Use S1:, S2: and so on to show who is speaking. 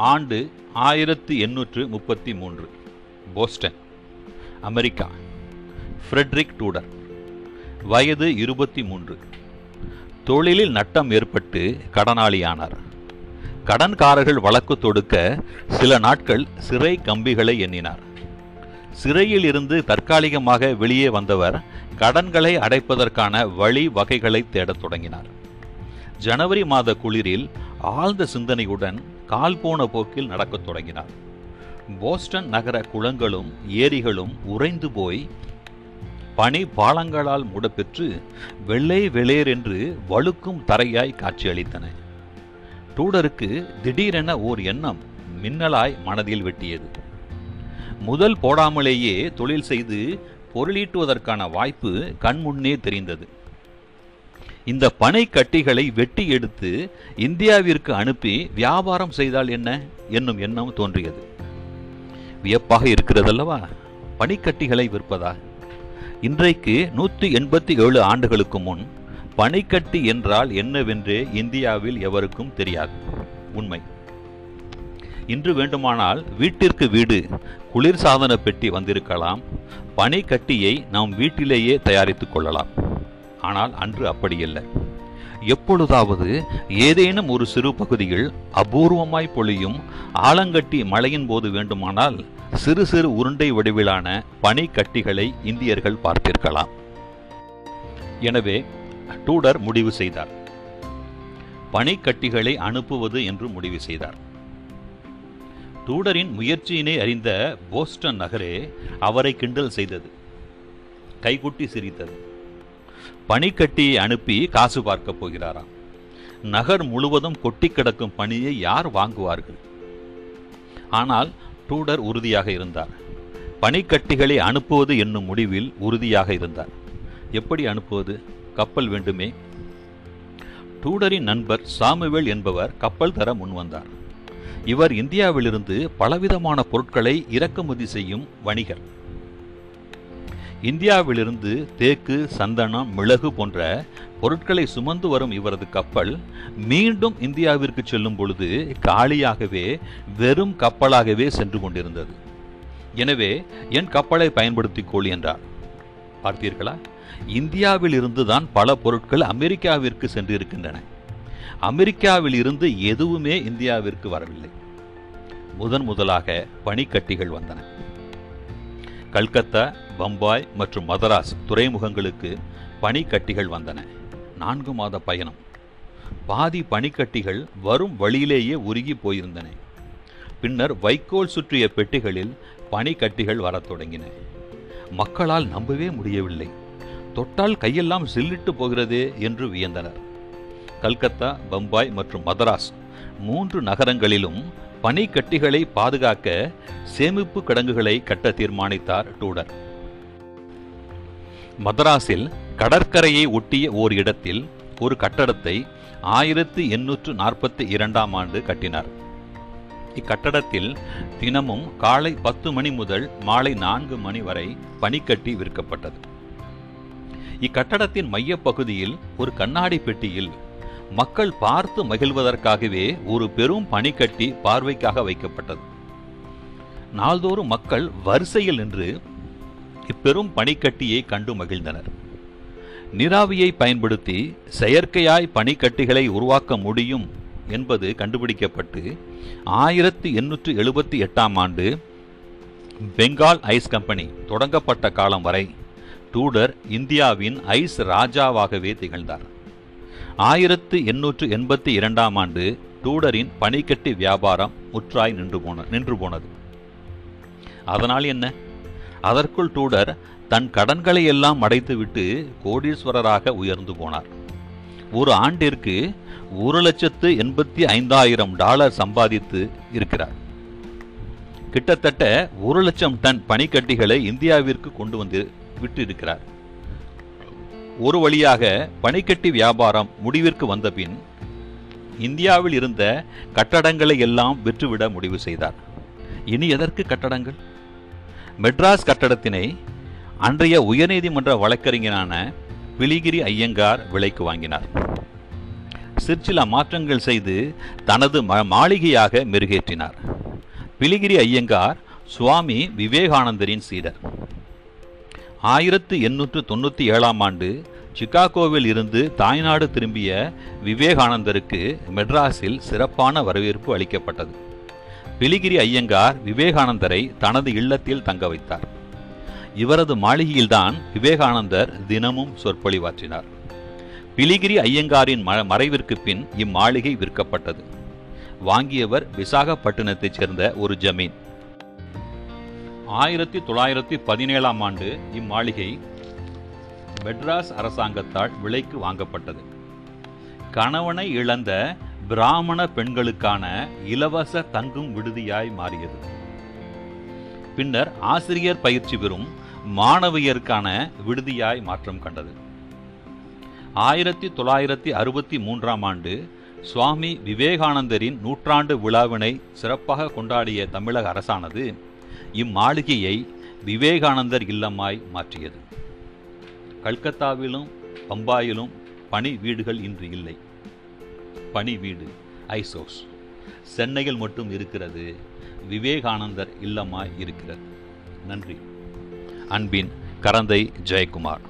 S1: ஆண்டு ஆயிரத்து எண்ணூற்று முப்பத்தி மூன்று. Boston America. ஃப்ரெட்ரிக் டூடர் வயது இருபத்தி மூன்று. தொழிலில் நட்டம் ஏற்பட்டு கடனாளியானார். கடன்காரர்கள் வழக்கு தொடுக்க சில நாட்கள் சிறை கம்பிகளை எண்ணினார். சிறையில் இருந்து தற்காலிகமாக வெளியே வந்தவர் கடன்களை அடைப்பதற்கான வழி வகைகளை தேடத் தொடங்கினார். ஜனவரி மாத குளிரில் ஆழ்ந்த சிந்தனையுடன் கால் போன போக்கில் நடக்கத் தொடங்கினார். போஸ்டன் நகர குளங்களும் ஏரிகளும் உறைந்து போய் பனி பாலங்களால் மூடப்பெற்று வெள்ளை வெளேர் என்று வழுக்கும் தரையாய் காட்சியளித்தன. டூடருக்கு திடீரென ஓர் எண்ணம் மின்னலாய் மனதில் வெட்டியது. முதல் போடாமலேயே தொழில் செய்து பொருளீட்டுவதற்கான வாய்ப்பு கண்முன்னே தெரிந்தது. இந்த பனை கட்டிகளை வெட்டி எடுத்து இந்தியாவிற்கு அனுப்பி வியாபாரம் செய்தால் என்ன? என்னும் எண்ணம் தோன்றியது. வியப்பாக இருக்கிறதல்லவா? பனிக்கட்டிகளை விற்பதா? இன்றைக்கு நூற்றி எண்பத்தி ஏழு ஆண்டுகளுக்கு முன் பனிக்கட்டி என்றால் என்னவென்றே இந்தியாவில் எவருக்கும் தெரியாது. உண்மை. இன்று வேண்டுமானால் வீட்டிற்கு வீடு குளிர்சாதன பெட்டி வந்திருக்கலாம். பனிக்கட்டியை நாம் வீட்டிலேயே தயாரித்துக் கொள்ளலாம். ஆனால் அன்று அப்படியல்ல. எப்பொழுதாவது ஏதேனும் ஒரு சிறு பகுதியில் அபூர்வமாய் பொழியும் ஆலங்கட்டி மழையின் போது வேண்டுமானால் சிறு சிறு உருண்டை வடிவிலான பனிக்கட்டிகளை இந்தியர்கள் பார்த்திருக்கலாம். எனவே டூடர் முடிவு செய்தார். பனிக்கட்டிகளை அனுப்புவது என்று முடிவு செய்தார். டூடரின் முயற்சியினை அறிந்த போஸ்டன் நகரே அவரை கிண்டல் செய்தது. கைகுட்டி சிரித்தது. பனிக்கட்டியை அனுப்பி காசு பார்க்க போகிறாராம். நகர் முழுவதும் கொட்டி கிடக்கும் பணியை யார் வாங்குவார்கள்? ஆனால் டூடர் உறுதியாக இருந்தார். பனிக்கட்டிகளை அனுப்புவது என்னும் முடிவில் உறுதியாக இருந்தார். எப்படி அனுப்புவது? கப்பல் வேண்டுமே? டூடரின் நண்பர் சாமுவேல் என்பவர் கப்பல் தர முன்வந்தார் இவர் இந்தியாவிலிருந்து பலவிதமான பொருட்களை இறக்குமதி செய்யும் வணிகர். இந்தியாவிலிருந்து தேக்கு சந்தனம் மிளகு போன்ற பொருட்களை சுமந்து வரும் இவரது கப்பல் மீண்டும் இந்தியாவிற்கு செல்லும் பொழுது காலியாகவே வெறும் கப்பலாகவே சென்று கொண்டிருந்தது. எனவே என் கப்பலை பயன்படுத்திக் கொள் என்றார். பார்த்தீர்களா? இந்தியாவில் இருந்துதான் பல பொருட்கள் அமெரிக்காவிற்கு சென்றிருக்கின்றன. அமெரிக்காவில் இருந்து எதுவுமே இந்தியாவிற்கு வரவில்லை. முதன் முதலாக பனிக்கட்டிகள் வந்தன. கல்கத்தா பம்பாய் மற்றும் மதராஸ் துறைமுகங்களுக்கு பனிக்கட்டிகள் வந்தன. நான்கு மாத பயணம். பாதி பனிக்கட்டிகள் வரும் வழியிலேயே உருகி போயிருந்தன. பின்னர் வைக்கோல் சுற்றிய பெட்டிகளில் பனிக்கட்டிகள் வரத் தொடங்கின. மக்களால் நம்பவே முடியவில்லை. தொட்டால் கையெல்லாம் சில்லிட்டு போகிறதே என்று வியந்தனர். கல்கத்தா பம்பாய் மற்றும் மதராஸ் மூன்று நகரங்களிலும் பனிக்கட்டிகளை பாதுகாக்க சேமிப்பு கிடங்குகளை கட்ட தீர்மானித்தார் டூடர். மதராஸில் கடற்கரையை ஒட்டிய ஓர் இடத்தில் ஒரு கட்டடத்தை ஆயிரத்தி எண்ணூற்று நாற்பத்தி இரண்டாம் ஆண்டு கட்டினார். இக்கட்டடத்தில் தினமும் காலை பத்து மணி முதல் மாலை நான்கு மணி வரை பனிக்கட்டி விற்கப்பட்டது. இக்கட்டடத்தின் மையப்பகுதியில் ஒரு கண்ணாடி பெட்டியில் மக்கள் பார்த்து மகிழ்வதற்காகவே ஒரு பெரும் பனிக்கட்டி பார்வைக்காக வைக்கப்பட்டது. நாள்தோறும் மக்கள் வரிசையில் நின்று இப்பெரும் பனிக்கட்டியை கண்டு மகிழ்ந்தனர். நீராவியை பயன்படுத்தி செயற்கையாய் பனிக்கட்டிகளை உருவாக்க முடியும் என்பது கண்டுபிடிக்கப்பட்டு ஆயிரத்தி எண்ணூற்று எழுபத்தி எட்டாம் ஆண்டு பெங்கால் ஐஸ் கம்பெனி தொடங்கப்பட்ட காலம் வரை டூடர் இந்தியாவின் ஐஸ் ராஜாவாகவே திகழ்ந்தார். ஆயிரத்து எண்ணூற்று எண்பத்தி இரண்டாம் ஆண்டு டூடரின் பனிக்கட்டி வியாபாரம் முற்றாய் நின்று போன நின்று போனது. அதனால் என்ன? அதற்குள் டூடர் தன் கடன்களை எல்லாம் அடைத்துவிட்டு கோடீஸ்வரராக உயர்ந்து போனார். ஒரு ஆண்டிற்கு ஒரு லட்சத்து எண்பத்தி ஐந்தாயிரம் டாலர் சம்பாதித்து இருக்கிறார். கிட்டத்தட்ட ஒரு லட்சம் டன் பனிக்கட்டிகளை இந்தியாவிற்கு கொண்டு வந்து விட்டு இருக்கிறார் ஒரு வழியாக பனிக்கட்டி வியாபாரம் முடிவிற்கு வந்தபின் இந்தியாவில் இருந்த கட்டடங்களை எல்லாம் விற்றுவிட முடிவு செய்தார். இனி எதற்கு கட்டடங்கள்? மெட்ராஸ் கட்டடத்தினை அன்றைய உயர்நீதிமன்ற வழக்கறிஞரான பிலிகிரி ஐயங்கார் விலைக்கு வாங்கினார். சிற்சில மாற்றங்கள் செய்து தனது ம- மாளிகையாக மெருகேற்றினார். பிலிகிரி ஐயங்கார் சுவாமி விவேகானந்தரின் சீடர். ஆயிரத்து எண்ணூற்று தொண்ணூற்றி ஏழாம் ஆண்டு சிகாகோவில் இருந்து தாய்நாடு திரும்பிய விவேகானந்தருக்கு மெட்ராஸில் சிறப்பான வரவேற்பு அளிக்கப்பட்டது. பிலிகிரி ஐயங்கார் விவேகானந்தரை தனது இல்லத்தில் தங்க வைத்தார். இவரது மாளிகையில்தான் விவேகானந்தர் தினமும் சொற்பொழிவாற்றினார். பிலிகிரி ஐயங்காரின் ம- மறைவிற்கு பின் இம்மாளிகை விற்கப்பட்டது. வாங்கியவர் விசாகப்பட்டினத்தைச் சேர்ந்த ஒரு ஜமீன். ஆயிரத்தி தொள்ளாயிரத்தி பதினேழாம் ஆண்டு இம்மாளிகை மெட்ராஸ் அரசாங்கத்தால் விலைக்கு வாங்கப்பட்டது. கணவனை இழந்த பிராமண பெண்களுக்கான இலவச தங்கும் விடுதியாய் மாறியது. பின்னர் ஆசிரியர் பயிற்சி பெறும் மாணவியருக்கான விடுதியாய் மாற்றம் கண்டது. ஆயிரத்தி தொள்ளாயிரத்தி அறுபத்தி மூன்றாம் ஆண்டு சுவாமி விவேகானந்தரின் நூற்றாண்டு விழாவினை சிறப்பாக கொண்டாடிய தமிழக அரசானது இம்மாளிகையை விவேகானந்தர் இல்லமாய் மாற்றியது. கல்கத்தாவிலும் பம்பாயிலும் பணி வீடுகள் இன்று இல்லை. பணி வீடு ஐசோஸ். சென்னையில் மட்டும் இருக்கிறது விவேகானந்தர் இல்லமாய் இருக்கிறது. நன்றி. அன்பின் கரந்தை ஜெயக்குமார்.